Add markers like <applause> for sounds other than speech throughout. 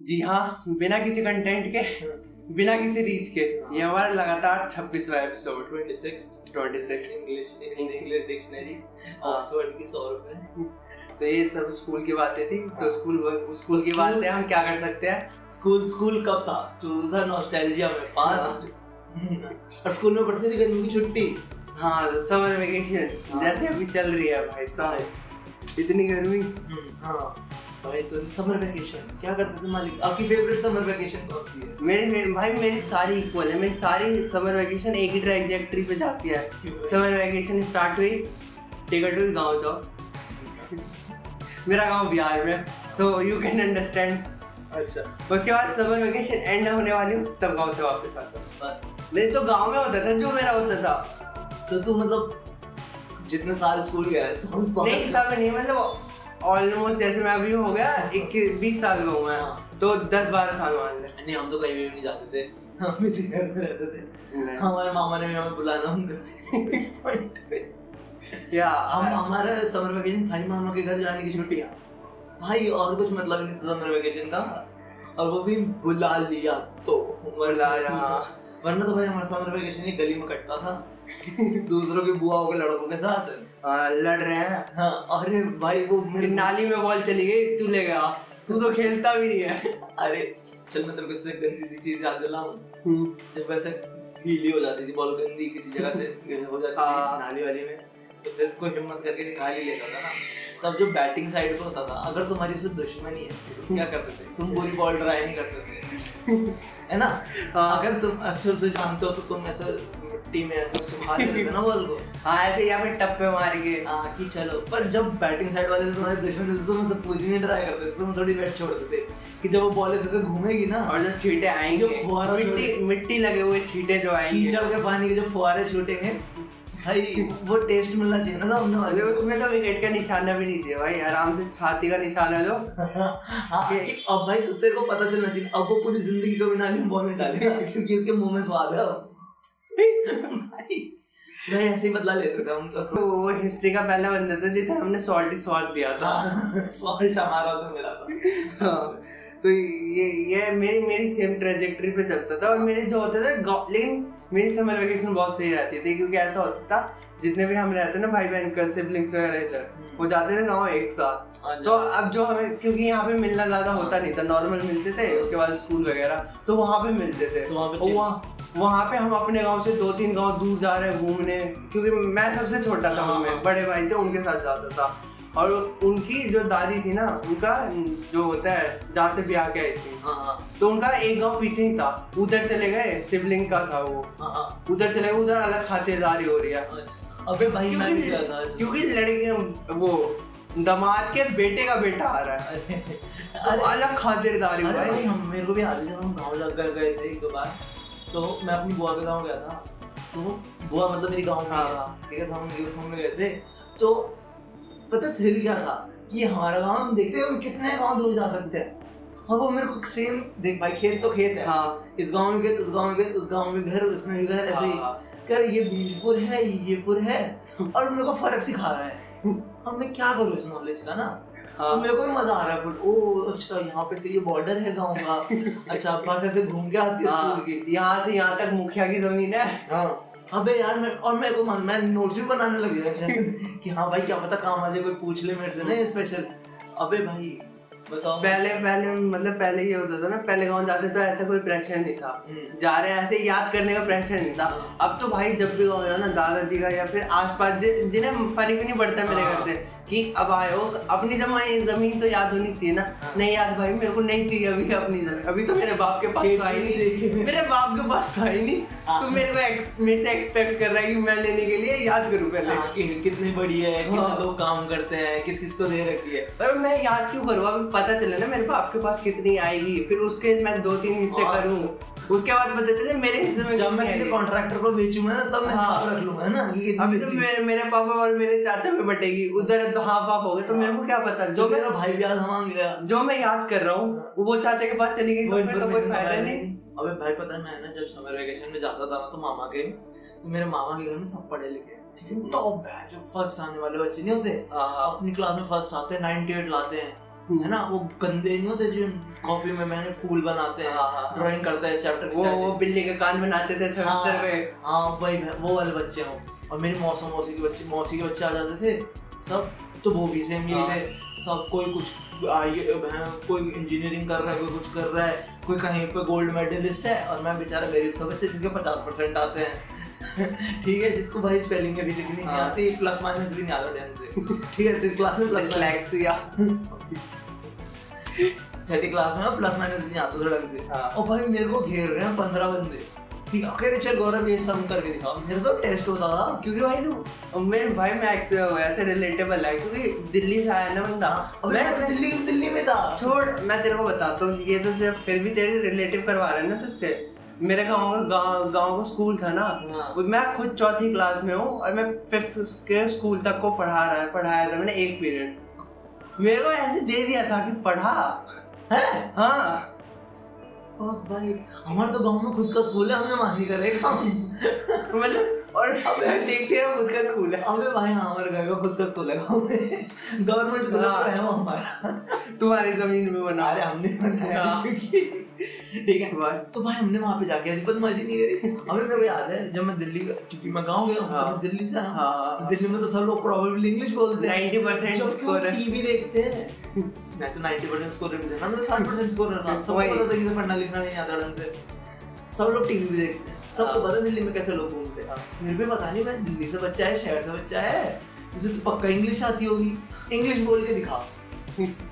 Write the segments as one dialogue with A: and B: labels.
A: जी हाँ बिना किसी कंटेंट के बिना किसी रीच के ये हमारा लगातार छब्बीसवा episode
B: twenty six
A: twenty six
B: English English dictionary Oxford की सौ रुपए
A: तो ये सब स्कूल की बातें थी। तो स्कूल स्कूल की बात से हम क्या कर सकते हैं?
B: स्कूल स्कूल कब था? स्कूल था नॉस्टैल्जिया में पास्ट <laughs> और स्कूल में पढ़ती थी गर्मी की छुट्टी?
A: हाँ समर वेकेशन
B: हाँ।
A: जैसे अभी चल रही है भाई साहब इतनी गर्मी।
B: हाँ। भाई तो समर वेकेशन क्या करते थे मालिक? आपकी फेवरेट समर वेकेशन कौन सी है?
A: मेरी भाई मेरी सारी इक्वल है। मेरी सारी समर वेकेशन एक ही ट्रैजेक्टरी पे जाती है। समर वेकेशन स्टार्ट हुई टिकट हुई गाँव जाओ। मेरा गाँव बिहार में सो यू कैन अंडरस्टैंड
B: अच्छा।
A: उसके बाद समर वेकेशन एंड होने वाली हूँ तब गाँव से वापस आता हूँ।
B: बस।
A: नहीं तो गाँव में होता था जो मेरा होता था।
B: तो तू मतलब जितने साल स्कूल गया है सब
A: नहीं सब नहीं मतलब ऑलमोस्ट जैसे मैं अभी हो गया इक्कीस बीस साल का हूँ मैं।
B: हाँ।
A: तो दस बारह साल मान ले
B: नहीं हम तो कहीं भी नहीं जाते थे। हम इसी घर में रहते थे। हमारे मामा ने भी हमें बुलाना बंद कर दिया। <laughs>
A: या
B: हम हमारा समर वेकेशन था मामा के घर जाने की छुट्टियाँ भाई और कुछ मतलब नहीं था समर वेकेशन का। और वो भी बुला लिया तो।
A: बुला लिया, हाँ।
B: वरना तो भाई हमारा समर वेकेशन ही गली में कटता था। <laughs> दूसरों के बुआओं के लड़कों के साथ।
A: लड़ रहे हैं।
B: हाँ। अरे भाई वो
A: मेरी नाली में बॉल चली गई। तू ले गया। तू तो खेलता भी नहीं है।
B: अरे चल मैं तेरे को गंदी सी चीज़ याद दिलाऊं।
A: हम्म।
B: जब वैसे गीली हो जाती थी बॉल गंदी किसी जगह से हो जाती
A: हाँ।
B: थी नाली वाली में तो फिर कोई हिम्मत करके निकाल ही लेता था ना। तब जो बैटिंग साइड पे होता था अगर तुम्हारी उससे दुश्मनी है तो क्या करते थे? तुम पूरी बॉल ट्राई नहीं करते थे। <laughs> है ना?
A: हाँ।
B: अगर तुम अच्छे से जानते हो तो तुम ऐसा मिट्टी में ऐसा सुखा देते थे ना बॉल को।
A: हाँ ऐसे यहाँ पे टप्पे मार के
B: हाँ कि चलो। पर जब बैटिंग साइड वाले थे तुम्हारे दुश्मन थे तो पूरी नहीं ट्राई करते थे तुम थोड़ी वेट छोड़ते थे। कि जब वो बॉल ऐसे घूमेगी ना
A: और जो छींटे आएँगे
B: जो
A: मिट्टी मिट्टी लगे हुए छींटे जो आएँगे।
B: कीचड़ के पानी के जो फुहारे छूटेंगे भाई वो टेस्ट मिलना चाहिए ना सामने वाले
A: उसमें तो विकेट का निशाना भी नहीं चाहिए भाई। आराम से छाती का निशाना लो। <laughs>
B: हाँ कि अब भाई तो तेरे को पता चलना चाहिए। अब वो पूरी ज़िंदगी कभी नाली में बॉल नहीं डालेगा <laughs> क्योंकि उसके मुँह में स्वाद है अब। <laughs> भाई ऐसे ही बदला लेते थे हम तो।
A: तो वो हिस्ट्री का पहला बंदा था जिसे हमने सॉल्टी दिया था। <laughs>
B: सॉल्ट हमारा से मिला था।
A: हाँ, तो ये ये मेरी मेरी सेम ट्रेजेक्टरी पे चलता था और मेरे जो होता था लेकिन मेरी समर वेकेशन बहुत सही रहती थी क्योंकि ऐसा होता था जितने भी हम रहते ना भाई बहन का सिबलिंग्स वगैरह इधर वो जाते थे गाँव एक साथ।
B: हाँ
A: तो अब जो हमें क्योंकि यहाँ पे मिलना ज़्यादा होता नहीं था नॉर्मल मिलते थे उसके बाद स्कूल वगैरह तो वहाँ पे मिलते थे।
B: तो वहाँ
A: वहाँ पे हम अपने गाँव से दो तीन गाँव दूर जा रहे हैं घूमने क्योंकि मैं सबसे छोटा था
B: हाँ,
A: उनमें
B: हाँ।
A: बड़े भाई थे उनके साथ जाता था। और उनकी जो दादी थी ना उनका जो होता है जहाँ से ब्याह के आई थी।
B: हाँ हाँ।
A: तो उनका एक गाँव पीछे ही था उधर चले गए शिवलिंग का था वो।
B: हाँ हाँ।
A: उधर चले गए उधर अलग खातिरदारी हो रही है।
B: अच्छा। अबे भाई मैं भी गया था
A: क्योंकि लड़के वो दामाद के बेटे का बेटा आ रहा है। तो अलग खातिरदारी
B: अरे भाई हम मेरे को भी याद है जब हम गाँव गए थे एक बार। तो मैं अपनी बुआ के गाँव गया था। तो बुआ मतलब मेरी गाँव में
A: हाँ।
B: ठीक है तो हम यूनिफॉर्म में गए थे। तो पता थ्रिल क्या था कि हमारा गाँव हम देखते हैं हम कितने गाँव दूर जा सकते हैं। और वो मेरे को सेम देख भाई खेत तो खेत है।
A: हाँ।
B: इस गाँव में खेत उस गाँव में खेत उस गाँव में घर उसमें भी घर ऐसे ही।
A: हाँ,
B: कर ये बीजपुर है ये पुर है। और मेरे को फ़र्क सिखा रहा है। अब मैं क्या करूँ इस नॉलेज का ना?
A: हाँ।
B: मेरे को भी मज़ा आ रहा है ओ अच्छा यहाँ पे से ये बॉर्डर है गाँव का। <laughs> अच्छा बस ऐसे घूम के आती है स्कूल की।
A: हाँ, यहाँ से यहाँ तक मुखिया की ज़मीन है।
B: हाँ। अबे यार मैं और मेरे को मन- मैं नोट्स भी बनाने लग गया <laughs> कि हाँ भाई क्या पता काम आ जाए कोई पूछ ले मेरे से ना स्पेशल अबे भाई बताओ।
A: पहले पहले मतलब पहले ये होता था ना पहले गाँव जाते तो ऐसा कोई प्रेशर नहीं था।
B: हम्म।
A: जा रहे ऐसे याद करने का प्रेशर नहीं था। अब तो भाई जब भी गाँव जाओ ना दादाजी का या फिर आसपास जि- जिन्हें फ़र्क भी नहीं पड़ता मेरे। घर से कि अब हो अपनी जमा- ज़मीन तो याद होनी चाहिए ना
B: हाँ।
A: नहीं याद भाई मेरे को नहीं चाहिए अभी अपनी ज़मीन अभी तो मेरे बाप के पास तो आई
B: नहीं।
A: मेरे बाप के पास तो आई नहीं
B: हाँ।
A: तू मेरे को ex- मेरे से एक्सपेक्ट कर रहा है कि मैं लेने के लिए याद करूँ पहले
B: हाँ, कि कितनी बड़ी है कितने
A: हाँ।
B: लोग काम करते हैं किस किस को दे रखी है
A: अरे मैं याद क्यों करूँ अभी पता चले ना मेरे बाप के पास कितनी आएगी फिर उसके मैं दो तीन हिस्से
B: हाँ।
A: करूँ उसके बाद पता चले मेरे हिस्से में
B: जब मैं किसी। कॉन्ट्रैक्टर को बेचूँगा ना तब मैं
A: हाँ।
B: हिसाब रख लूँगा है ना?
A: अभी तो मेरे मेरे पापा और मेरे चाचा में बटेगी उधर तो हाफ़ हाफ़ हो गए तो मेरे को क्या पता?
B: जो
A: जो मैं
B: मेरा भाई भी आज मांग लिया
A: जो मैं याद कर रहा हूँ वो चाचा के पास चली गई तो फिर तो कोई फ़ायदा नहीं।
B: अबे भाई पता है मैं ना जब समर वेकेशन में जाता था ना तो मामा के तो मेरे मामा के घर में सब पढ़े लिखे ठीक है? टॉप बैच फ़र्स्ट आने वाले बच्चे नहीं होते।
A: हाँ,
B: अपनी क्लास में फ़र्स्ट आते हैं 98 लाते हैं। है ना वो गंदे नहीं होते जो कॉपी में मैंने फूल बनाते हैं
A: हाँ, हाँ, हाँ।
B: ड्राइंग करते हैं चैप्टर
A: वो वो बिल्ली के कान बनाते थे सेमेस्टर
B: हाँ,
A: में
B: हाँ वही वो वाले बच्चे हो। और मेरे मौसम मौसी के बच्चे मौसी के बच्चे आ जाते थे सब तो वो भी सेम यही
A: हाँ।
B: थे। सब कोई कुछ आई कोई इंजीनियरिंग कर रहा है कोई कुछ कर रहा है कोई कहीं पे गोल्ड मेडलिस्ट है और मैं बेचारा गरीब सा बच्चे जिसके पचास परसेंट आते हैं। ठीक है जिसको भाई स्पेलिंग में भी लिखनी नहीं
A: हाँ।
B: आती प्लस माइनस भी नहीं आता ढंग से। ठीक है सिक्स क्लास में प्लस
A: डिसलेक्सिया
B: छठी क्लास में प्लस माइनस भी नहीं आता ढंग से।
A: हाँ।
B: और भाई मेरे को घेर रहे हैं पंद्रह बंदे। ठीक है चल गौरव ये सब करके दिखाओ। मेरा तो टेस्ट होता था।
A: क्योंकि भाई तू मेरे भाई मैं ऐसे- ऐसे रिलेटेबल है क्योंकि दिल्ली से आया ना बंदा।
B: अब मैं तो दिल्ली दिल्ली में था।
A: छोड़ मैं तेरे को बताता हूँ ये तो फिर भी तेरे रिलेटिव करवा रहे हैं ना तुझसे। मेरे गाँव का गाँव गाँव का स्कूल था ना।
B: हाँ।
A: मैं खुद चौथी क्लास में हूँ और मैं फिफ्थ के स्कूल तक को पढ़ा रहा है पढ़ाया था मैंने एक पीरियड। मेरे को ऐसे दे दिया था कि पढ़ा।
B: है?
A: हाँ।
B: भाई हमारे तो गाँव में खुद का स्कूल है हमने मानी करेगा
A: मतलब और देखते हैं खुद का स्कूल है।
B: अबे भाई हाँ हमारे घर का खुद का स्कूल है गाँव में। गवर्नमेंट स्कूल
A: हाँ।
B: है। वो हमारा।
A: तुम्हारी ज़मीन में बना।
B: अरे हमने बनाया
A: हाँ।
B: क्योंकि ठीक है
A: भाई
B: तो भाई हमने वहाँ पे जाके ऐसी बदमाशी नहीं करी। अबे मेरे को याद है जब मैं दिल्ली क्योंकि मैं गाँव गया हूँ तो
A: हाँ।
B: दिल्ली से हाँ। तो दिल्ली में तो सब लोग प्रोबेबली इंग्लिश बोलते हैं।
A: 90%
B: जब
A: score है।
B: टीवी देखते हैं। मैं तो 90 परसेंट स्कोर भी था मैं तो 60 परसेंट स्कोर था सबको पता था कि इसे पढ़ना लिखना नहीं आता ढंग से। सब लोग टीवी देखते हैं। सबको
A: हाँ।
B: पता है दिल्ली में कैसे लोग घूमते हैं। फिर भी पता नहीं मैं दिल्ली से बच्चा है शहर से बच्चा है तुझे तो पक्का इंग्लिश आती होगी। इंग्लिश बोल के दिखा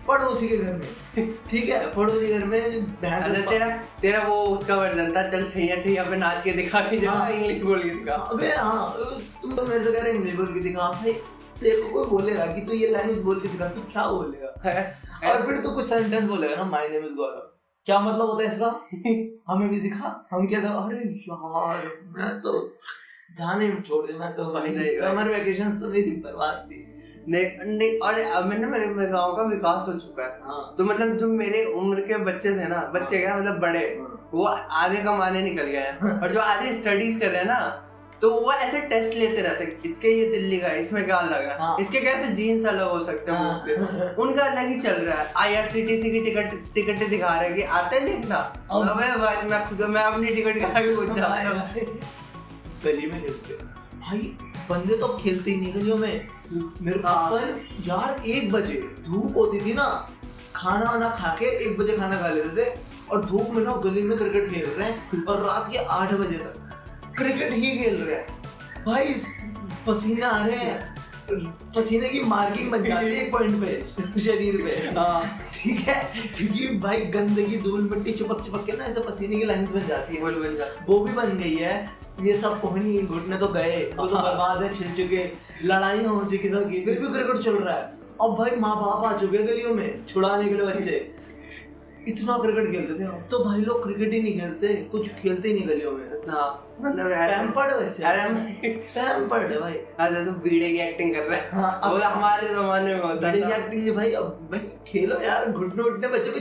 B: पड़ोसी के घर में। ठीक है पड़ोसी के घर में भैंस
A: तेरा तेरा वो उसका वर्जन था चल छैया छैया पे नाच के दिखा के जा
B: हाँ।
A: इंग्लिश बोल के दिखा।
B: अबे हाँ तुम तो मेरे से कह रहे इंग्लिश बोल के दिखा। भाई तेरे को कोई बोलेगा कि तू ये लैंग्वेज बोल के दिखा तू क्या बोलेगा? और फिर तू कुछ सेंटेंस बोलेगा ना माय नेम इज़ गौरव क्या मतलब होता है इसका? <laughs> हमें भी सिखा। हम कैसे अरे यार मैं तो जाने में छोड़ दे मैं तो भाई
A: नहीं,
B: समर वेकेशंस तो मेरी बर्बाद थी।
A: नहीं नहीं और अब मैंने मेरे मेरे गाँव का विकास हो चुका है।
B: हाँ।
A: तो मतलब जो मेरे उम्र के बच्चे थे ना बच्चे क्या मतलब बड़े वो आधे कमाने निकल गए हैं। और जो आधे स्टडीज़ कर रहे हैं ना तो वो ऐसे टेस्ट लेते रहते हैं इसके ये दिल्ली का इसमें क्या अलग है?
B: हाँ।
A: इसके कैसे जीन्स अलग हो सकते हैं
B: हाँ।
A: मुझसे उनका अलग ही चल रहा है। आईआरसीटीसी की टिकट टिकट दिखा रहे हैं कि आते हैं देखना।
B: अबे
A: भाई मैं खुद मैं अपनी टिकट करा के कुछ
B: भाई,
A: जाता हूँ। <laughs>
B: गली में भाई बंदे तो खेलते ही नहीं गलियों में। मेरे को
A: हाँ।
B: यार एक बजे धूप होती थी ना खाना वाना खा के एक बजे खाना खा लेते थे और धूप में ना गली में क्रिकेट खेल रहे हैं और रात के आठ बजे तक क्रिकेट ही खेल रहे हैं। भाई पसीने आ रहे हैं। पसीने की मार्किंग बन जाती है एक पॉइंट पे शरीर पे
A: हाँ।
B: ठीक है? क्योंकि भाई गंदगी धूल मिट्टी चिपक चिपक के ना ऐसे पसीने की लाइंस बन जाती है। वो भी बन गई है। ये सब कोहनी घुटने तो गए, वो तो बर्बाद है, छिल चुके लड़ाइयाँ हो चुकी सबकी, फिर भी क्रिकेट चल रहा है। अब भाई माँ बाप आ चुके गलियों में, छुड़ाने के लिए बच्चे। इतना क्रिकेट खेलते थे अब तो भाई लोग क्रिकेट ही नहीं खेलते कुछ खेलते ही नहीं गलियों में।
A: मतलब
B: पैम्पर्ड बच्चे
A: अरे
B: पैम्पर्ड है भाई।
A: अच्छा तो बीड़े की एक्टिंग कर रहे हैं।
B: अब-
A: हमारे जमाने में होता
B: बड़ी
A: था।
B: एक्टिंग भाई अब भाई खेलो यार घुटने उठने बच्चों के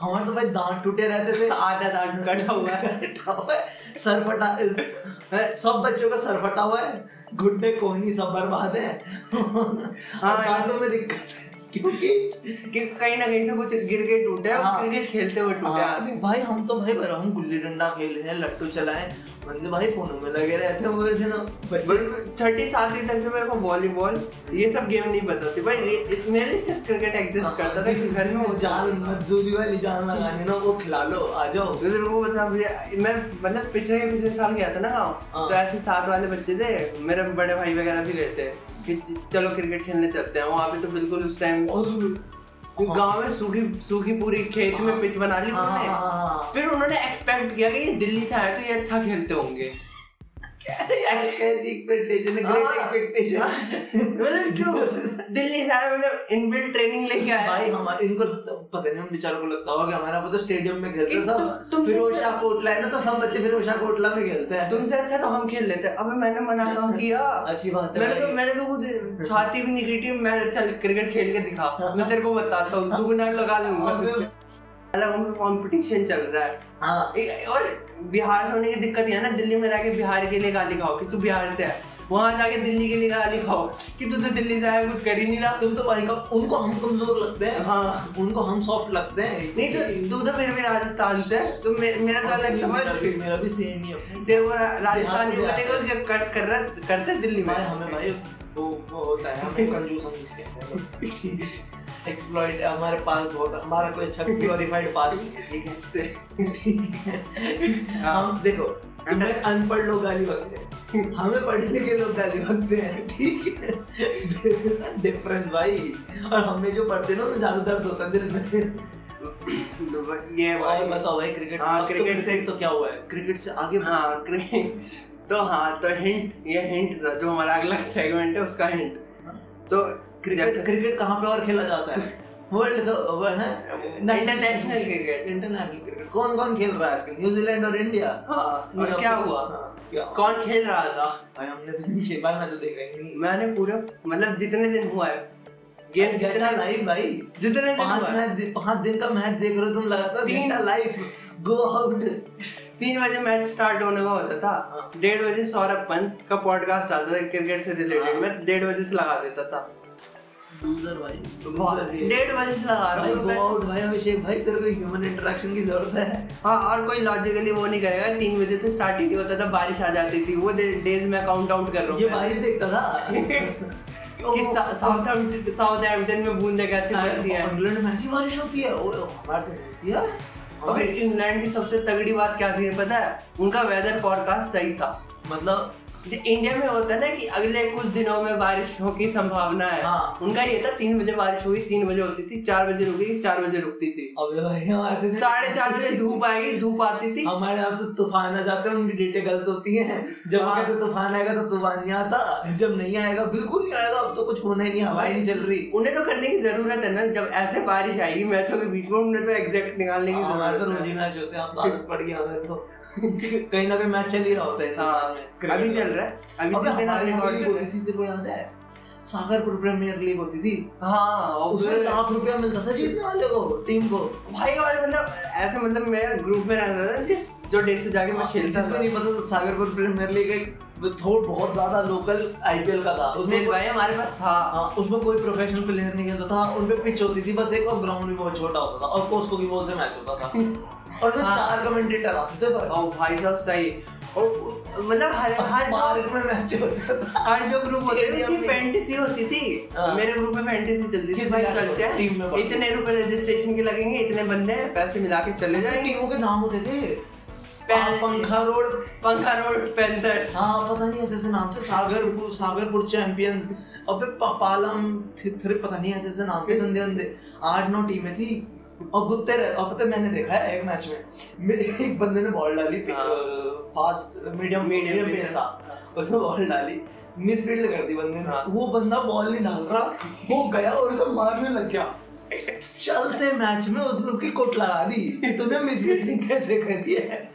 B: हमारे तो भाई दांत टूटे रहते थे। <laughs>
A: आधा दांत कटा हुआ है। <laughs>
B: हुआ है, सर फटा सब बच्चों का सर फटा हुआ है। घुटने कोहनी सब बर्बाद है। हाँ। दांतों में दिक्कत है। क्योंकि
A: कि कहीं ना कहीं से कुछ गिर के टूटे और
B: हाँ।
A: क्रिकेट खेलते हुए टूटे
B: हाँ, भाई हम तो भाई हम गुल्ली डंडा खेले हैं लट्टू चलाए। बंदे भाई फोनों में लगे रहते हैं पूरे दिन।
A: छठी सातवीं तक तो मेरे को वॉलीबॉल ये सब गेम नहीं पता थी भाई मेरे सिर्फ़ क्रिकेट एग्जिस्ट करता था घर में वो
B: जाल मजदूरी वाली जाल लगानी ना वो खिला लो आ जाओ।
A: तो तेरे को बता मैं मतलब पिछले पिछले साल गया था ना गाँव
B: हाँ।
A: तो ऐसे साथ वाले बच्चे थे मेरे बड़े भाई वगैरह भी रहते कि चलो क्रिकेट खेलने चलते हैं। वहाँ पे तो बिल्कुल उस टाइम गाँव में सूखी सूखी पूरी खेत में पिच बना ली
B: हाँ,
A: उन्होंने।
B: हाँ, हाँ।
A: फिर उन्होंने एक्सपेक्ट किया कि ये दिल्ली से आए तो ये अच्छा खेलते होंगे। तुमसे अच्छा तो हम खेल लेते अबे मैंने मना कहाँ किया
B: अच्छी बात है
A: मैंने तो मैंने तो खुद छाती भी निकली पीटी मैं चल क्रिकेट खेल के दिखा। मैं तेरे को बताता हूँ दुगना लगा लूँगा अलग उनका कंपटीशन चल रहा है।
B: हाँ।
A: और बिहार से होने की दिक्कत है ना? दिल्ली में रह के बिहार के लिए गाली खाओ कि तू बिहार से है। वहाँ जाके दिल्ली के लिए गाली खाओ कि तू तो दिल्ली से आया कुछ कर ही नहीं रहा।
B: तुम तो भाई का उनको हम कमज़ोर लगते हैं।
A: हाँ।
B: उनको हम सॉफ्ट लगते हैं।
A: नहीं तो तू तो फिर भी राजस्थान से तो मे, मेरा तो अलग समझ।
B: मेरा भी सेम ही है।
A: तेरे को राजस्थानी कर्ज कर रहा करते दिल्ली में?
B: हमें भाई वो होता है। हमें कंजूस हम जिसके कहते हैं एक्सप्लॉइट हमारे पास बहुत हमारा कोई अच्छा प्योरीफाइड पास नहीं है, ठीक है? <laughs> ठीक है। <laughs> हम देखो तुम्हें अनपढ़ लोग गाली बकते हैं। <laughs> हमें पढ़े लिखे लोग गाली बकते हैं ठीक है? डिफरेंस भाई। और हमें जो पढ़ते ना ज़्यादा दर्द होता है दिल में।
A: ये भाई।
B: बताओ भाई क्रिकेट
A: हाँ,
B: तो
A: क्रिकेट से-
B: तो क्या हुआ है? क्रिकेट से आगे
A: हाँ क्रिकेट तो हाँ तो हिंट ये हिंट था जो हमारा अगला सेगमेंट है उसका हिंट तो
B: क्रिकेट क्रिकेट। कहाँ पे और खेला जाता है? वर्ल्ड का है?
A: इंटरनेशनल क्रिकेट
B: इंटरनेशनल क्रिकेट कौन कौन खेल रहा है आजकल? न्यूजीलैंड और इंडिया
A: हाँ और क्या हुआ?
B: हाँ,
A: कौन खेल रहा था?
B: भाई हमने तो नहीं खेला मैं तो देखा ही नहीं।
A: मैंने पूरा मतलब जितने दिन हुआ है गेम
B: जितना लाइव भाई।
A: जितने दिन
B: पाँच मैच पाँच दिन का मैच देख रहे हो तुम लगातार
A: तीन-
B: लाइव गो आउट
A: तीन बजे मैच स्टार्ट होने का होता था।
B: हाँ।
A: डेढ़ बजे सौरभ पंत का पॉडकास्ट आता था क्रिकेट से रिलेटेड
B: हाँ।
A: मैं डेढ़ बजे से लगा देता था।
B: लूजर भाई
A: डेढ़ बजे से लगा रहा हूँ
B: गो आउट भाई अभिषेक भाई तेरे को ह्यूमन इंटरेक्शन की ज़रूरत है।
A: हाँ और कोई लॉजिकली वो नहीं करेगा। तीन बजे तो स्टार्ट ही नहीं होता था बारिश आ जाती थी। वो डेज़ में काउंट आउट कर रहा
B: ये
A: हूँ
B: बारिश देखता था? <laughs>
A: साउथ साउथ में बूंदे कैसे पड़ती है।
B: इंग्लैंड में ऐसी बारिश होती है? और हमारे से होती है।
A: अबे इंग्लैंड की सबसे तगड़ी बात क्या थी पता है? उनका वेदर फॉरकास्ट सही था।
B: मतलब
A: इंडिया में होता है ना कि अगले कुछ दिनों में बारिश हो की संभावना है।
B: हाँ।
A: उनका ये था तीन बजे बारिश हुई तीन बजे होती थी चार बजे रुकी चार बजे रुकती थी।
B: हमारे तो-
A: साढ़े चार बजे धूप आएगी धूप आती थी।
B: हमारे यहाँ तो तूफ़ान आ जाते हैं उनकी डेटें गलत होती है। जब वो
A: हाँ।
B: कहते तूफ़ान आएगा तो तूफ़ान नहीं आता जब नहीं आएगा बिल्कुल नहीं आएगा अब तो कुछ होना ही नहीं हवा ही नहीं चल रही।
A: उन्हें तो करने की ज़रूरत है ना जब ऐसे बारिश आएगी मैचों के बीच में उन्हें तो एग्जैक्ट निकालने की
B: तो
A: ज़रूरत
B: रोज ही मैच होते हैं तो आदत पड़ गई हमें तो। <laughs> कहीं ना कहीं मैच चल ही रहा होता है
A: हाँ, अभी चल रहा है अभी जिस दिन
B: हमारे यहाँ लीग होती थी तेरे को याद है सागरपुर प्रीमियर लीग होती थी
A: हैं।
B: उसमें लाख रुपया मिलता था जीतने वाले को टीम को
A: भाई और मतलब ऐसे मतलब मैं ग्रुप में रहता था जिस जो डे से जाके मैं खेलता था
B: नहीं पता सागरपुर प्रीमियर लीग एक थोड़ा बहुत ज़्यादा लोकल आईपीएल का था उसमें
A: उसमें भाई हमारे पास था
B: हाँ उसमें कोई प्रोफेशनल प्लेयर नहीं खेलता था उनपे पिच होती थी बस एक और ग्राउंड भी बहुत छोटा होता था और कोस्को की बॉल से मैच होता था और
A: हाँ।
B: चार कमेंटेटर आते थे
A: भाई साहब सही और मतलब हर हर
B: पार्क में मैच होता था।
A: हर जो ग्रुप होते थे उसकी फैंटेसी होती थी।
B: हाँ।
A: मेरे ग्रुप में फैंटेसी चलती थी भाई चलते हैं।
B: टीम में
A: इतने रुपए रजिस्ट्रेशन के लगेंगे इतने बंदे हैं पैसे मिला के चले जाएँगे।
B: टीमों के नाम होते थे। पंखा रोड।
A: पंखा रोड पैंथर्स
B: हाँ पता नहीं ऐसे ऐसे नाम थे। सागरपुर सागरपुर चैंपियंस अबे पालम थिथरे पता नहीं ऐसे ऐसे नाम थे गंदे गंदे। आठ नौ टीमें थी। और गुत्ते रहे और पता मैंने देखा है एक मैच में एक बंदे ने बॉल डाली। फास्ट मीडियम मीडियम पेस था। उसने बॉल डाली मिस फ़ील्ड कर दी बंदे ने।
A: हाँ।
B: वो बंदा बॉल नहीं डाल रहा वो गया और उसे मारने लग गया। चलते मैच में उसने उसकी कोट लगा दी। तूने मिस फील्डिंग कैसे करी है?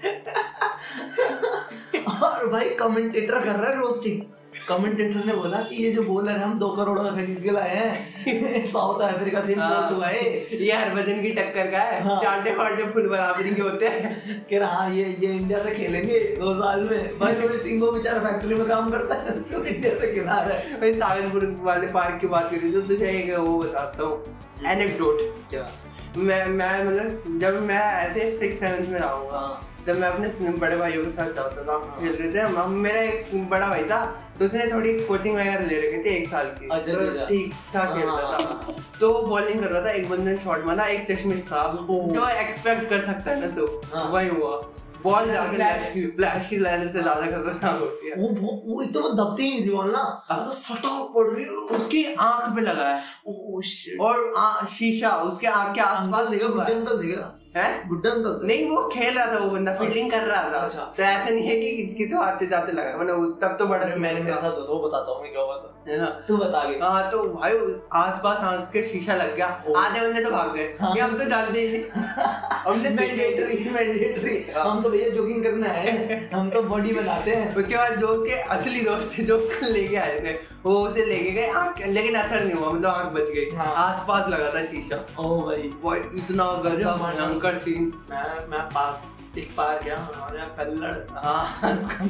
B: <laughs> और भाई कमेंटेटर कर रहा है रोस्टिंग कमेंटेटर ने बोला कि ये जो बॉलर है हम दो करोड़ का खरीद के लाए हैं। <laughs> साउथ अफ्रीका से इम्पोर्ट हुआ है।
A: ये हरभजन की टक्कर का है।
B: हाँ।
A: चांटे फाटे फुल बराबरी के होते हैं। <laughs>
B: कि हाँ ये ये इंडिया से खेलेंगे दो साल में। भाई वो बेचारा फैक्ट्री में काम करता है उसको इंडिया से खिला रहा है।
A: भाई सागरपुर वाले पार्क की बात करी जो तुझे एक वो बताता हूँ। एनेक्डोट
B: क्या?
A: मैं मैं मतलब जब मैं ऐसे सिक्स सेवन्थ में रहा हूँ।
B: हाँ
A: जब मैं अपने बड़े भाइयों के साथ जाता था हम खेल रहे थे हम मेरा एक बड़ा भाई था तो उसने थोड़ी कोचिंग वगैरह ले रखी थी एक साल की।
B: अच्छा,
A: तो
B: अच्छा।
A: ठीक ठाक खेलता
B: हाँ,
A: था। तो बॉलिंग कर रहा था एक बंदे ने शॉट मारा एक चश्मिश था। जो एक्सपेक्ट कर सकता है ना तो
B: हाँ।
A: वही हुआ। बॉल जाके फ्लैश की फ्लैश की लाइन से ज़्यादा खतरनाक होती है।
B: वो वो वो तो वो दबती नहीं थी बॉल ना।
A: हाँ।
B: तो सटाक पड़ रही है।
A: उसकी आँख पे लगा है।
B: ओह शिट
A: और आ, शीशा उसके आँख के आसपास
B: देखा देखा।
A: हैं?
B: बुड्ढा अंकल
A: नहीं वो खेल रहा था वो बंदा फील्डिंग कर रहा था।
B: अच्छा।
A: तो ऐसा नहीं है कि किसी को आते जाते लगा मतलब तब तो बड़ा
B: मैंने मेरे साथ होता वो बताता हूँ मैं क्या हुआ था।
A: हाँ
B: तू बता आगे।
A: हाँ तो भाई आसपास आँख के शीशा लग गया। आधे बंदे तो भाग गए।
B: हाँ।
A: हम तो जानते ही <laughs> हमने
B: मैंडेटरी मैंडेटरी
A: हाँ।
B: हम तो भैया जोगिंग करने आए हम तो बॉडी बनाते हैं।
A: उसके बाद जो उसके असली दोस्त थे जो उसको लेके आए थे वो उसे लेके गए। आँख लेकिन असर नहीं हुआ मतलब आँख बच गई।
B: हाँ।
A: आसपास लगा था शीशा।
B: ओ भाई।
A: भाई इतना गंदा
B: माशाल्लाह।
A: सीन
B: मैं मैं पार्क एक पार्क गया हमारे यहाँ कल्लड़। हाँ उसका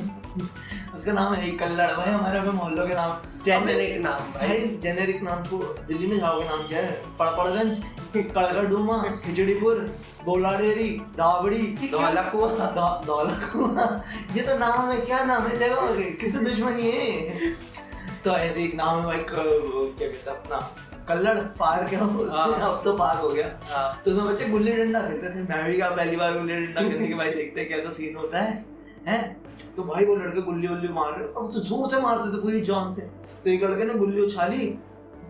B: उसका नाम है कल्लड़। भाई हमारे पे मोहल्लों के नाम।
A: जेनेरिक नाम भाई।
B: जेनेरिक नाम छोड़ दिल्ली में जाओगे नाम क्या है? पड़पड़गंज कड़गड़ डूमा खिचड़ीपुर गोला डेरी दावड़ी। ये क्या-
A: धौला कुआँ।
B: दौ- धौला ये तो नाम है क्या नाम है? जगह के किससे दुश्मनी है। तो ऐसे एक नाम है भाई क्या कहते अपना? कल्लड़ है उसमें
A: हाँ।
B: अब तो पार्क हो गया।
A: हाँ।
B: तो उसमें बच्चे गुल्ली डंडा खेलते थे। मैं भी क्या पहली बार गुल्ली डंडा खेलने के भाई देखते हैं कैसा सीन होता है हैं? तो भाई वो लड़के गुल्ली उल्ली मार रहे अब तो ज़ोर से मारते थे पूरी जान से। तो एक लड़के ने गुल्ली उछाली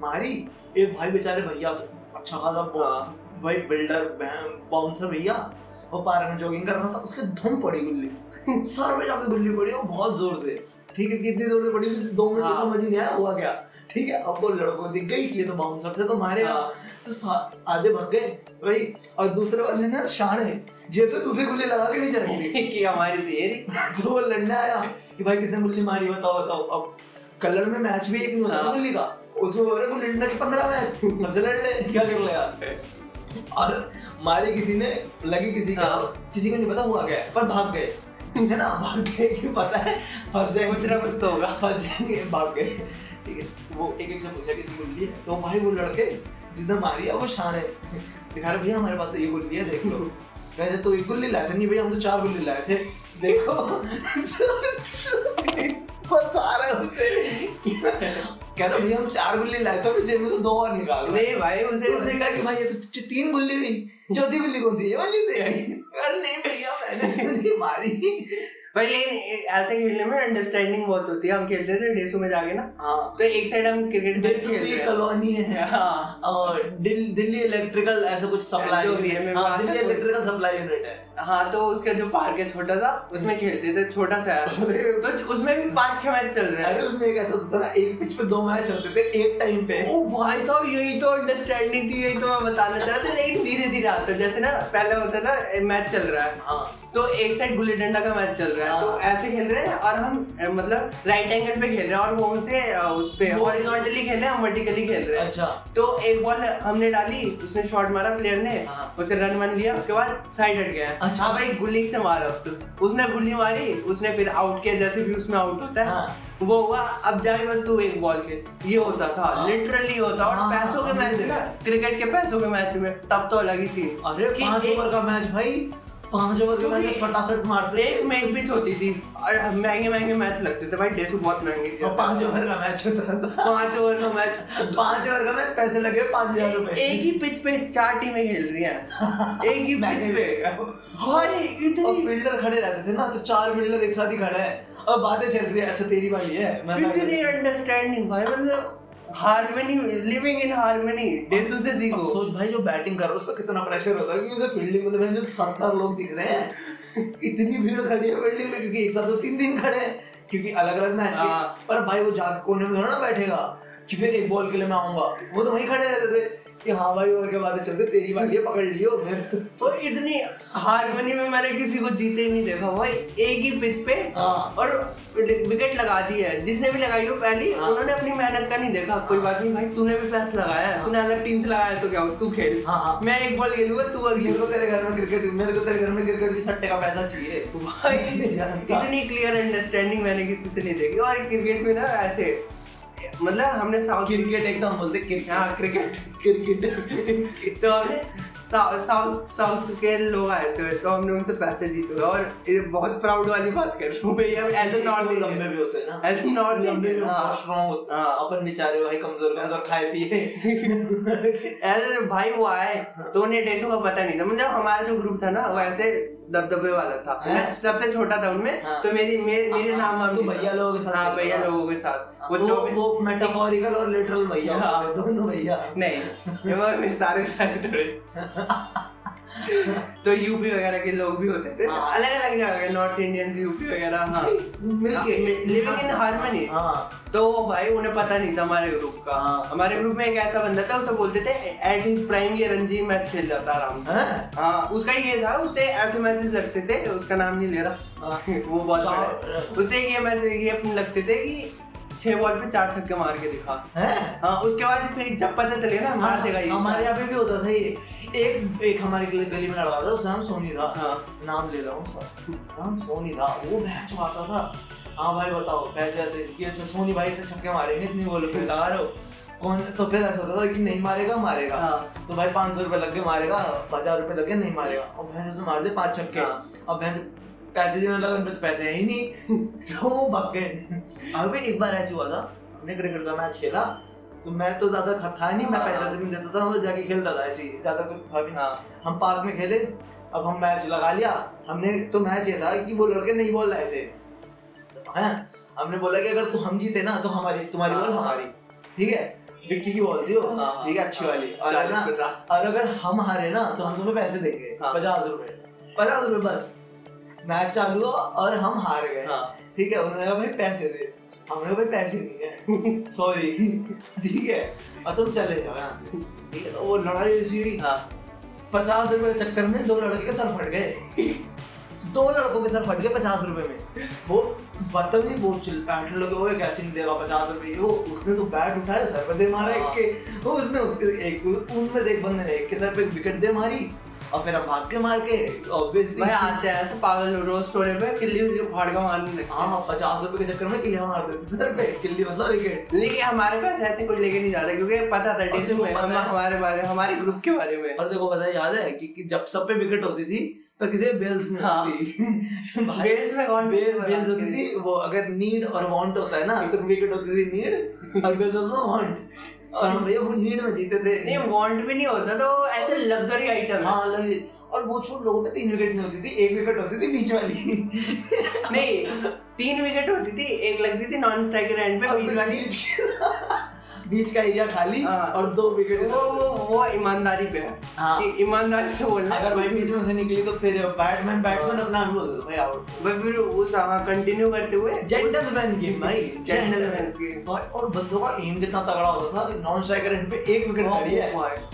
B: मारी। एक भाई बेचारे भैया से अच्छा खासा
A: हाँ।
B: भाई बिल्डर बाउंसर भैया वो पार्क में जॉगिंग कर रहा था उसके धम पड़ी गुल्ली। <laughs> सर में जाके गुल्ली पड़ी और बहुत ज़ोर से। ठीक है कितनी ज़ोर से पड़ी मुझे दो मिनट तो
A: हाँ।
B: समझ ही नहीं आया हुआ क्या ठीक है अब वो लड़कों दिख गई ये तो बाउंसर से तो मारेगा
A: हाँ।
B: तो आधे भाग गए भाई और दूसरे वाले ने शान है जैसे दूसरे गुल्ली लगा के नहीं चलेंगे <laughs>
A: कि हमारी देरी <laughs>
B: तो वो लड़ने आया कि भाई किसने गुल्ली मारी बताओ बताओ अब कलर में मैच भी एक नहीं होता
A: हाँ।
B: गुल्ली का उसमें बोल रहे गुल्ली के पंद्रह मैच सबसे लड़ ले क्या कर ले यार <laughs> और मारी किसी ने लगी किसी का
A: हाँ।
B: किसी को नहीं पता हुआ क्या पर भाग गए है ना? भाग गए कि पता है? फंस जाएँगे।
A: कुछ ना कुछ तो होगा।
B: फंस जाएँगे भाग गए। ठीक है वो एक एक से पूछा किसी गुल्ली है? तो भाई वो लड़के जिसने मारी है वो शान है। दिखा रहे भैया हमारे पास तो ये गुल्ली है देख लो। कहते तो एक गुल्ली लाए थे? नहीं भैया हम तो चार गुल्ली लाए थे। देखो। <laughs> <laughs> बता रहे उसे। कह रहे भैया हम चार गुल्ली लाए थे जेब में से दो और निकाल
A: नहीं भाई उसे
B: तो उसने कहा कि भाई ये तो तीन गुल्ली थी चौथी गुल्ली कौन सी ये वाली थी अरे नहीं भैया मैंने तो नहीं मारी।
A: भाई लेकिन ऐसे खेलने में अंडरस्टैंडिंग बहुत होती है। हम खेलते थे डेसू में जाके ना।
B: हाँ।
A: तो एक साइड हम क्रिकेट मैच
B: की कॉलोनी है।
A: हाँ।
B: और दिल, दिल्ली इलेक्ट्रिकल ऐसा कुछ सप्लाई
A: जो भी है,
B: हाँ दिल्ली इलेक्ट्रिकल सप्लाई यूनिट है।
A: हाँ तो उसका जो पार्क है छोटा सा उसमें खेलते थे छोटा सा तो उसमें भी पाँच छह मैच चल रहे
B: अरे
A: हैं
B: उसमें एक ऐसा होता था ना एक पिच पे दो मैच चलते थे एक टाइम पे।
A: ओ भाई साहब यही तो अंडरस्टैंडिंग थी यही तो मैं बताना चाह रहा था लेकिन धीरे धीरे आता जैसे ना पहले होता था मैच चल रहा है।
B: हाँ।
A: तो एक साइड गुल्ली डंडा का मैच चल रहा है
B: हाँ।
A: तो ऐसे खेल रहे हैं और हम मतलब राइट एंगल पे खेल रहे हैं और वो अ, उस पे हॉरिजॉन्टली खेल रहे हैं हम वर्टिकली खेल रहे हैं
B: अच्छा
A: तो एक बॉल हमने डाली उसने शॉट मारा प्लेयर ने
B: हाँ।
A: उसे रन वन लिया उसके बाद साइड हट गया
B: अच्छा।
A: हाँ भाई गुल्ली से मारा तो उसने गुल्ली मारी उसने फिर आउट किया जैसे भी उसमें आउट होता है
B: हाँ।
A: वो हुआ अब जाए बस तू एक बॉल खेल ये होता था
B: हाँ।
A: लिटरली होता और
B: हाँ,
A: पैसों के
B: हाँ,
A: मैच क्रिकेट के पैसों के मैच में तब तो अलग ही सीन
B: अरे
A: कि
B: पाँच ओवर का मैच भाई पाँच ओवर के मैच फटाफट मारते।
A: एक मैच पिच होती थी। और महँगे महँगे मैच लगते थे भाई डेसू बहुत महँगी थी।
B: और पाँच ओवर का मैच होता था।
A: पाँच ओवर का मैच
B: पाँच ओवर का मैच पैसे लगे पाँच हज़ार रुपए।
A: एक ही पिच पे चार टीमें खेल रही हैं। एक ही पिच पे। भाई इतनी
B: फील्डर खड़े रहते थे ना तो चार फील्डर एक साथ ही खड़े हैं। और बातें चल रही है अच्छा तेरी वाली है
A: इतनी अंडरस्टैंडिंग भाई मतलब हार्मनी लिविंग इन हार्मनी डेसू से
B: अब
A: सीखो
B: सोच भाई जो बैटिंग कर रहा है उस पर कितना प्रेशर होता है क्योंकि उसे फील्डिंग में तो भाई जो सत्तर लोग दिख रहे हैं इतनी भीड़ खड़ी है फील्डिंग में क्योंकि एक साथ तो तीन तीन खड़े हैं क्योंकि अलग अलग मैच के
A: हाँ।
B: पर भाई वो जाके कोने में थोड़ा ना बैठेगा कि फिर एक बॉल के लिए मैं आऊँगा वो तो वहीं खड़े रहते थे कि हाँ भाई ओवर के बाद चलते तेरी बारी है पकड़ लियो फिर
A: तो इतनी हारमोनी में मैंने किसी को जीते ही नहीं देखा भाई एक ही पिच पे
B: हाँ।
A: और विकेट लगा दी है। जिसने भी लगाई हो पहली
B: हाँ।
A: उन्होंने अपनी मेहनत का नहीं देखा। कोई बात नहीं भाई तूने भी पैसा लगाया है। तूने अगर टीम से लगाया तो क्या हो? तू खेल।
B: हाँ, हाँ।
A: मैं एक बॉल खेलूँगा तू अगली।
B: को तेरे घर में क्रिकेट मेरे को तेरे घर में क्रिकेट की सट्टे का पैसा चाहिए।
A: भाई <laughs> इतनी क्लियर अंडरस्टैंडिंग मैंने किसी से नहीं देखी। और क्रिकेट में ना ऐसे मतलब हमने साउथ
B: क्रिकेट एकदम बोलते क्रिकेट
A: क्रिकेट
B: क्रिकेट
A: तो हमने साउथ के लोग आए थे। तो हमने उनसे पैसे जीते हुए और बहुत प्राउड वाली बात कर रहा हूँ भैया एज ए नॉर्थ
B: लंबे भी होते हैं ना।
A: एज ए नॉर्थ
B: लंबे भी हाँ स्ट्रॉन्ग होते हैं।
A: हाँ।
B: अपन बेचारे भाई कमज़ोर का और खाए पिए। <laughs>
A: एज भाई वो आए तो उन्हें डेसों का पता नहीं था। मतलब हमारा जो ग्रुप था ना वो ऐसे दबदबे वाला था। मैं सबसे छोटा था उनमें
B: हाँ।
A: तो मेरी मेरे मेरे नाम
B: हाँ, तो भैया लोगों के साथ
A: हाँ भैया लोगों के साथ। वो
B: वो
A: चौबीस
B: वो मेटाफोरिकल और लिटरल भैया
A: हाँ।
B: दोनों भैया।
A: नहीं ये मेरे सारे सारे थोड़े <laughs> तो यूपी वगैरह के लोग भी होते थे।
B: हाँ।
A: अलग अलग जगह के नॉर्थ इंडियंस यूपी वगैरह हाँ।
B: मिलके
A: लिविंग इन हार्मनी
B: हाँ।
A: तो भाई उन्हें पता नहीं था हमारे ग्रुप का
B: हाँ।
A: हमारे ग्रुप में एक ऐसा बंदा था उसे बोलते थे एट हिज प्राइम ये रणजी मैच खेल जाता आराम से।
B: हाँ।
A: उसका ये था उसे ऐसे मैचेस लगते थे उसका नाम नहीं ले रहा।
B: हाँ। <laughs>
A: वो बहुत बड़ा उसे ये मैच ये लगते थे कि छह बॉल पे चार छक्के मार के दिखा।
B: हैं?
A: हाँ उसके बाद फिर जब पता चले ना मार देगा ये।
B: हमारे यहाँ पे भी होता था ये। एक एक हमारे गली गली में लड़का था उसका नाम सोनी था
A: हाँ।
B: नाम ले रहा हूँ। उसका नाम सोनी था वो भैंस आता था। हाँ भाई बताओ पैसे ऐसे कि अच्छा सोनी भाई इतने छक्के मारेंगे इतनी बोलो फिर लगा रहे हो। कौन तो फिर ऐसा होता था कि नहीं मारेगा मारेगा।
A: हाँ।
B: तो भाई पाँच सौ रुपये लग गए मारेगा। हज़ार रुपये लग गए नहीं मारेगा। और भैंस उसने मार दे पाँच छक्के।
A: हाँ।
B: अब भैंस पैसे देने लगा उनपे तो पैसे है ही नहीं। <laughs> तो वो भाग गए। अभी एक बार ऐसे हुआ था। हमने क्रिकेट का मैच खेला। तो मैं तो ज़्यादा था नहीं मैं
A: हाँ।
B: पैसे से नहीं देता था मैं जाके खेलता था ऐसे ही। ज़्यादा कुछ था भी नहीं।
A: हाँ।
B: हम पार्क में खेले अब हम मैच लगा लिया हमने तो मैच ये था कि वो लड़के नहीं बोल रहे थे। हैं? हमने बोला कि अगर तू हम जीते ना तो हमारी तुम्हारी बॉल
A: हाँ, हाँ।
B: हमारी। ठीक है? विक्की की बॉल थी वो।
A: हाँ, हाँ,
B: ठीक है? अच्छी
A: हाँ,
B: वाली। और ना? और अगर हम हारे ना तो हम तुम्हें पैसे देंगे।
A: हाँ।
B: पचास रुपए। पचास रुपए बस। मैच चालू हुआ और हम हार गए।
A: हाँ।
B: ठीक है? उन्होंने कहा भाई पैसे दे। हमने कहा भाई पैसे नहीं है। सॉरी ठीक है। और तुम चले जाओ यहाँ से। ठीक है तो वो लड़ाई ऐसी हुई।
A: हाँ।
B: पचास रुपए के चक्कर में दो लड़के के सर फट गए। दो लड़कों के सर फट गए पचास रुपए में। वो बदतमीजी बहुत चिल बैठने लगे वो कैसे नहीं देगा पचास रुपए? वो उसने तो बैट उठाया सर पे दे मारा एक के। वो उसने उसके एक उनमें से एक बंदे ने एक के सर पे विकेट दे मारी। और फिर हम भाग के मार के ऑब्वियसली
A: भाई आते हैं ऐसे पागल रोज स्टोरी पे किल्ली उल्ली उखाड़ के मारने लगते हैं।
B: हाँ पचास रुपए के चक्कर में किलिया मार देते सर पे किल्ली मतलब विकेट
A: लेकिन हमारे पास ऐसे कोई लेके नहीं जाता क्योंकि पता था टीचर में हमारे बारे हमारे ग्रुप के बारे में।
B: और देखो पता याद है कि, जब सब पे विकेट होती थी पर किसी बेल्स में
A: हाँ।
B: थी। <laughs>
A: बेल्स में कौन
B: बेल बेल्स होती थी वो अगर नीड और वांट होता है ना तो विकेट होती थी नीड और बेल्स होता था वांट और हम भैया वो नीड में जीते थे।
A: नहीं वांट भी नहीं होता तो ऐसे लग्जरी आइटम
B: हाँ। लग्जरी और वो छोड़ लोगों में तीन विकेट नहीं होती थी एक विकेट होती थी बीच वाली।
A: नहीं तीन विकेट होती थी एक लगती थी नॉन स्ट्राइकर एंड पे बीच वाली।
B: बीच का एरिया खाली
A: हाँ।
B: और दो विकेट
A: वो वो वो ईमानदारी पे है।
B: हाँ।
A: ईमानदारी से बोलना
B: अगर भाई बीच में से निकली तो तेरे बैटमैन बैट्समैन अपना भी बोल भाई आउट
A: भाई फिर उस हाँ कंटिन्यू करते हुए
B: जेंटलमैन गेम भाई।
A: Game.
B: भाई और बंदों का एम कितना तगड़ा होता था नॉन स्ट्राइकर एंड पे एक विकेट
A: Oh
B: खड़ी है।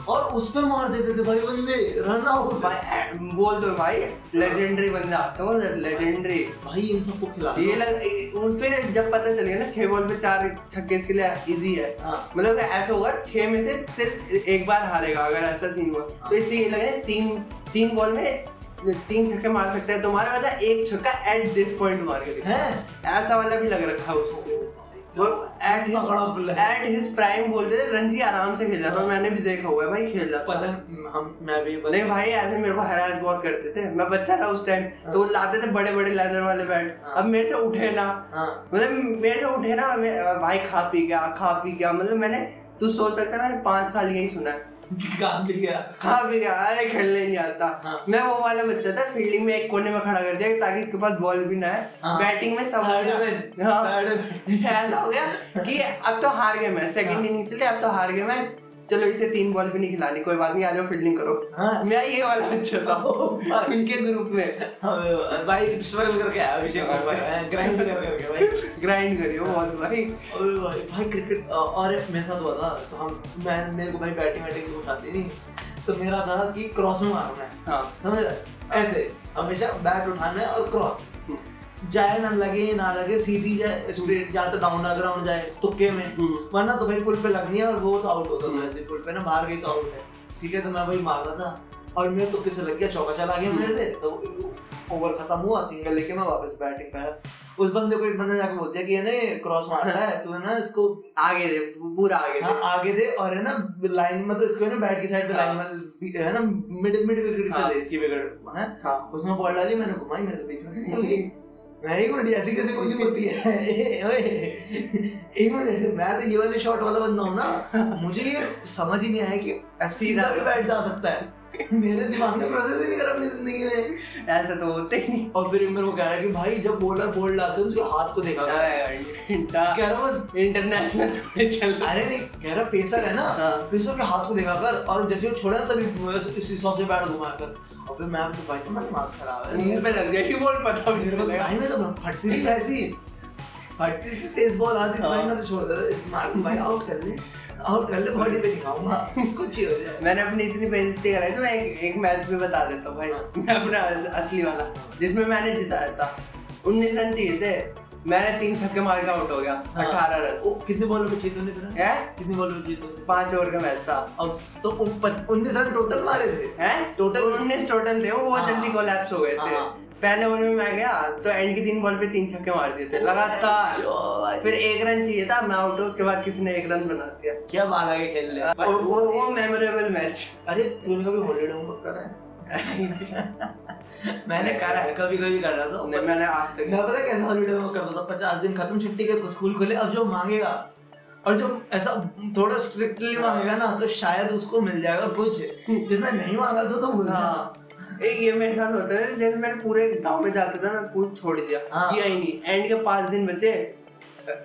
B: और उस पे मार देते थे भाई बंदे रन आउट
A: भाई बोल दो भाई लेजेंडरी बंदे आते हो लेजेंडरी
B: भाई इन सबको खिला
A: ये लग और फिर जब पता चल गया ना छह बॉल पे चार छक्के इसके लिए इजी है।
B: हाँ।
A: मतलब ऐसा होगा छह में से सिर्फ़ एक बार हारेगा अगर ऐसा सीन हुआ। तो इससे ये लग रहा है तीन तीन बॉल में तीन छक्के मार सकते हैं तुम्हारा मतलब एक छक्का एट दिस पॉइंट मार के ऐसा वाला भी लग रखा है उससे। वो एट हिज
B: तगड़ा player है।
A: एट हिज प्राइम बोलते थे रणजी आराम से खेल जाता मैंने भी देखा हुआ है भाई खेल जाता
B: पता हम मैं भी
A: नहीं भाई ऐसे मेरे को हरास बहुत करते थे। मैं बच्चा था उस टाइम तो लाते थे बड़े बड़े लेदर वाले बैट
B: हाँ।
A: अब मेरे से उठे ना।
B: हाँ।
A: मतलब मेरे से उठे ना भाई खा पी गया खा पी गया। मतलब मैंने तू सोच सकता है मैंने पाँच साल यही सुना है।
B: काम भी गया
A: पी गया अरे खेलने नहीं आता
B: हाँ।
A: मैं वो वाला बच्चा था फील्डिंग में एक कोने में खड़ा कर दिया ताकि इसके पास बॉल भी ना है
B: हाँ।
A: बैटिंग में सब हो हाँ। <laughs> ऐसा हो गया कि अब तो हार गए मैच सेकंड
B: हाँ।
A: इनिंग चले अब तो हार गए मैच चलो इसे तीन बॉल भी नहीं खिलानी कोई बात नहीं आ जाओ फील्डिंग करो।
B: हाँ।
A: मैं ये वाला बच्चा था उनके ग्रुप में।
B: हाँ, भाई स्ट्रगल करके आया अभिषेक भाई ग्राइंड कर करके भाई? <laughs>
A: ग्राइंड करियो बहुत भाई।
B: भाई भाई क्रिकेट और मेरे साथ हुआ था तो हम मैं मेरे को भाई बैटिंग वैटिंग उठाती नहीं तो मेरा था कि क्रॉस में मारना है
A: हाँ।
B: समझ रहे? ऐसे हमेशा बैट उठाना है और क्रॉस जाए ना लगे ना लगे सीधी जाए स्ट्रेट या तो डाउन ग्राउंड जाए तुक्के में।
A: हम्म।
B: वरना तो भाई पुल पे लगनी है और वो तो आउट होता था ऐसे पुल पे ना बाहर गई तो आउट है। ठीक है तो मैं भाई मार रहा था। और मेरे तुक्के से लग गया चौका चला गया मेरे से। तो ओवर खत्म हुआ सिंगल लेके मैं वापस बैटिंग पे उस बंदे को एक बंदे ने जाके बोल दिया कि ये ना क्रॉस मारना है तो है ना इसको
A: आगे दे पूरा आगे
B: हाँ
A: दे
B: आगे दे और है ना लाइन मतलब इसको है ना बैट की साइड पे
A: हाँ।
B: लाइन में है। ना मिड मिड विकेट पे
A: हाँ।
B: दे इसकी विकेट है।
A: हाँ।
B: उसमें बॉल डाली मैंने घुमाई मेरे तो बीच में से <laughs> निकल गई मैं एक मिनट ऐसी कैसे गोली होती है। <laughs> ओए, एक मिनट मैं तो ये वाले शॉट वाला बंदा हूँ ना मुझे ये समझ ही नहीं आया कि ऐसे सीधा भी बैठ जा सकता है। मेरे दिमाग ने प्रोसेस ही नहीं करा अपनी ज़िंदगी में।
A: ऐसा तो होते ही नहीं।
B: और फिर मेरे को कह रहा है कि भाई जब बॉलर बॉल डालते हैं उसके हाथ को देखा। कह रहा बस
A: इंटरनेशनल थोड़े चल
B: अरे नहीं कह रहा पेसर है ना
A: हाँ।
B: पेसर के हाथ को देखा कर और जैसे वो छोड़ा ना तभी इस हिसाब से बैट घुमा कर। और फिर मैं तो भाई तुम्हारा दिमाग खराब है।
A: मुँह पे लग जाएगी बॉल पता भी
B: मेरे
A: नहीं
B: को भाई में तो फटती थी वैसी फटती थी तेज बॉल आती थी
A: हाँ।
B: भाई मैं तो छोड़ देता मार भाई आउट कर ले। आउट कर ले बॉडी पे दिखाऊँगा कुछ ही हो जाए।
A: मैंने अपनी इतनी बेइज्जती कराई तो मैं एक, एक मैच भी बता देता हूँ भाई।
B: हाँ।
A: मैं अपना अस- असली वाला जिसमें मैंने जिताया था। उन्नीस रन चाहिए थे। मैंने तीन छक्के मार के आउट हो गया।
B: हाँ।
A: अठारह रन।
B: ओ, कितने बॉलों पे छह तूने इतना
A: है?
B: कितनी बॉलों पे छह
A: पाँच ओवर का मैच था।
B: अब तो उन्नीस रन टोटल मारे थे।
A: है?
B: Total-
A: उन्नीस टोटल थे। वो
B: हाँ।
A: जल्दी कोलैप्स हो गए थे।
B: हाँ।
A: पहले ओवर में मैं गया तो एंड की तीन बॉल पे तीन छक्के मार दिए थे लगातार। फिर एक रन चाहिए था मैं आउट उसके बाद किसी ने एक रन बना दिया।
B: क्या बात आगे खेल ले
A: और वो वो मेमोरेबल मैच
B: अरे तूने कभी हॉलीडे होमवर्क करा है? <laughs> मैंने करा है कभी कभी कर रहा था।
A: नहीं मैंने आज तक
B: मैं पता कैसे हॉलीडे होमवर्क करता था? पचास दिन खत्म छुट्टी के स्कूल खोले अब जो मांगेगा और जो ऐसा थोड़ा स्ट्रिक्टली मांगेगा ना तो शायद उसको मिल जाएगा कुछ। जिसने नहीं मांगा तो तो भूल
A: एक ये मेरे साथ होता है जैसे मैंने पूरे गाँव में जाता था ना पूछ छोड़ दिया।
B: हाँ।
A: किया ही नहीं एंड के पाँच दिन बचे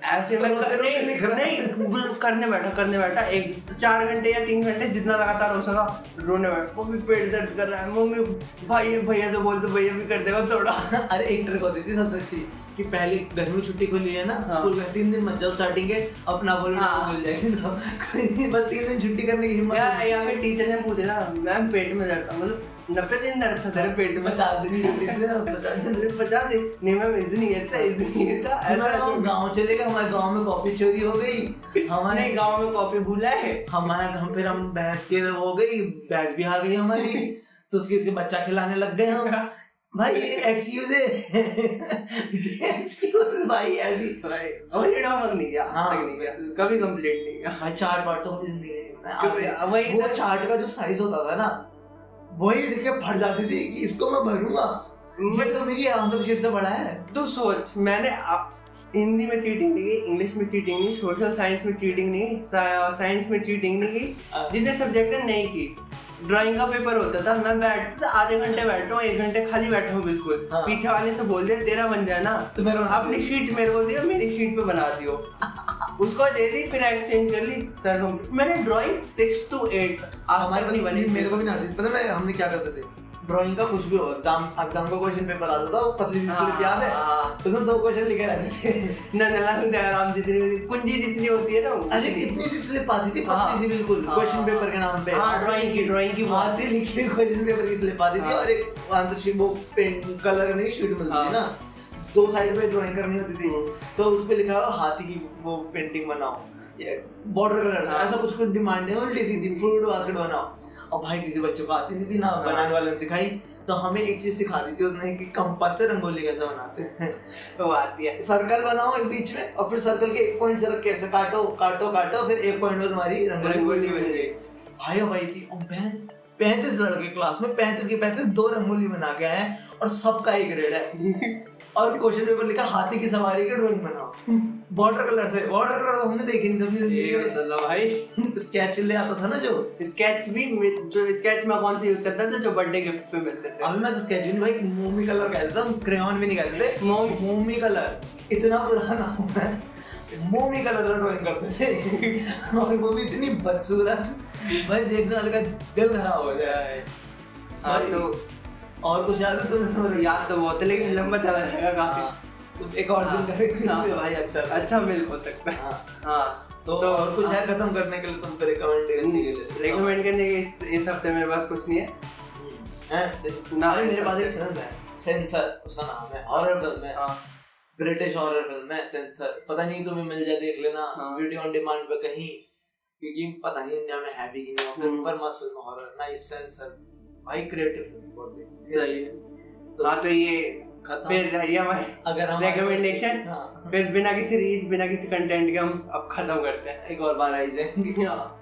A: ऐसे मैं कर, नहीं,
B: लिख रहा
A: नहीं। <laughs> करने बैठा करने बैठा एक चार घंटे या तीन घंटे जितना लगातार हो सका रोने बैठा। मम्मी पेट दर्द कर रहा है मम्मी भाई भैया से बोल दो भैया भी कर देगा थोड़ा। <laughs>
B: अरे एक ट्रिक होती थी सबसे अच्छी कि पहले गर्मी छुट्टी खुली है ना
A: हाँ।
B: स्कूल में तीन दिन मत जाओ स्टार्टिंग के अपना बोलो
A: हाँ।
B: भूल जाएगी <laughs> बस तीन दिन छुट्टी करने की हिम्मत
A: या फिर टीचर ने पूछा ना मैम पेट में दर्द मतलब नब्बे दिन था तेरे पेट में
B: पचास दिन पचास दिन
A: पचास दिन। नहीं मैम इस दिन ये था इस दिन ये था
B: ऐसा हम गाँव चले गए हमारे गाँव में कॉफ़ी चोरी हो गई। हमारे
A: गाँव में कॉफ़ी भूला है।
B: हमारे हम फिर हम भैंस के हो गई भैंस भी आ गई हमारी। तो उसके उसके बच्चा खिलाने लग गए हम। भाई एक्सक्यूज एक्सक्यूज भाई ऐसी।
A: हॉलीडे होमवर्क नहीं आज
B: हाँ।
A: तक नहीं किया कभी कंप्लीट नहीं किया
B: भाई चार्ट वार्ट तो अपनी ज़िंदगी नहीं।
A: वही
B: वो चार्ट का जो साइज़ होता था ना वही देख के फट जाती थी कि इसको मैं भरूँगा। ये तो मेरी आंसर शीट से बड़ा है।
A: तू सोच मैंने आ- हिंदी में चीटिंग नहीं की इंग्लिश में चीटिंग नहीं सोशल साइंस में चीटिंग नहीं साइंस में चीटिंग नहीं की। जितने सब्जेक्ट है नहीं की। ड्राइंग का पेपर होता था मैं बैठ आधे घंटे बैठा हूँ एक घंटे खाली बैठा हूँ बिल्कुल।
B: हाँ।
A: पीछे वाले से बोल दे तेरा बन जाए ना।
B: तो मेरा
A: अपनी शीट मेरे को दियो मेरी शीट पे बना दियो। उसको दे दी फिर एक्सचेंज कर ली सर हम मैंने ड्राइंग सिक्स टू एट आज तक नहीं बनी
B: मेरे को भी नहीं आती पता है मैं हमने क्या करते थे ड्राइंग का कुछ भी हो एग्ज़ाम एग्ज़ाम का क्वेश्चन पेपर आता था पतली सी स्लिप याद है
A: हाँ।
B: उसमें दो क्वेश्चन लिखे रहते थे <laughs>
A: नंदलाल दयाराम जितनी कुंजी जितनी होती है ना
B: अरे इतनी सी स्लिप आती थी
A: हाँ।
B: पतली सी बिल्कुल
A: हाँ।
B: क्वेश्चन पेपर के नाम पे
A: हाँ, drawing की- drawing की
B: हाथ से लिखी क्वेश्चन पेपर की स्लिप आती थी
A: हाँ।
B: और एक आंसर शीट वो पेंट कलर करने की शीट मिलती थी
A: हाँ।
B: ना दो साइड पे ड्राइंग करनी होती थी।
A: हम्म।
B: तो उस पे लिखा हुआ हाथी की वो पेंटिंग बनाओ। बॉर्डर कलर
A: हाँ।
B: ऐसा कुछ कुछ डिमांड है उल्टी सीधी फ्रूट बास्केट बनाओ। और भाई किसी बच्चों को आती नहीं थी ना
A: हाँ।
B: बनाने वाले ने सिखाई। तो हमें एक चीज़ सिखा दी थी उसने कि कंपास से रंगोली कैसे बनाते हैं। <laughs>
A: वो आती है।
B: सर्कल बनाओ एक बीच में और फिर सर्कल के एक पॉइंट से रख के ऐसे काटो काटो काटो फिर एक पॉइंट में तुम्हारी रंगोली बन गई। भाई भाई थी और बहन पैंतीस लड़के क्लास में पैंतीस के पैंतीस दो रंगोली बना के आए हैं और सबका एक ग्रेड है। <laughs> और क्वेश्चन पेपर लिखा हाथी की सवारी की ड्राइंग बनाओ। वाटर कलर से वाटर कलर तो हमने देखी नहीं अपनी
A: ये
B: ज़िंदगी
A: मतलब भाई। <laughs>
B: स्केच ले आता था ना जो।
A: स्केच भी जो स्केच मैं कौन सा यूज़ करता था जो बर्थडे गिफ्ट पे मिलते थे?
B: अभी मैं तो स्केच भी नहीं भाई मोमी कलर कहते थे क्रेयॉन भी नहीं कहते थे
A: मोमी
B: कलर इतना पुराना हूँ मैं। मोमी कलर का ड्राइंग करते थे। और वो भी इतनी बदसूरत। भाई देखने वाले का दिल खराब हो जाए।
A: हाँ तो
B: और कुछ याद है तुम्हें समझ
A: याद तो बहुत है लेकिन लंबा चला जाएगा काफ़ी।
B: तो एक और दिन
A: हाँ,
B: करेंगे।
A: हाँ।
B: इससे भाई अच्छा।
A: अच्छा मिल हो सकता है।
B: हाँ।
A: हाँ।
B: तो और कुछ है खत्म करने के लिए तुम पे रिकमेंड करने के लिए?
A: रिकमेंड करने के इस इस हफ़्ते मेरे पास कुछ नहीं है।
B: हैं
A: ना,
B: मेरे पास एक फ़िल्म है। सेंसर उसका नाम है हॉरर फ़िल्म है।
A: हाँ।
B: ब्रिटिश हॉरर फ़िल्म है सेंसर पता नहीं तुम्हें मिल जाए देख लेना
A: हाँ।
B: वीडियो ऑन डिमांड पे कहीं क्योंकि पता नहीं इंडिया में है भी कि नहीं
A: हम्म।
B: पर मस्त फ़िल्म हॉरर नाइस सेंसर भाई क्रिएटिव सही
A: है। हाँ तो ये
B: खत्म।
A: फिर ये हमारे
B: अगर हम
A: रिकमेंडेशन
B: हाँ।
A: फिर बिना किसी रीच बिना किसी कंटेंट के हम अब खत्म करते हैं।
B: एक और बार आई जाएँगे।
A: हाँ।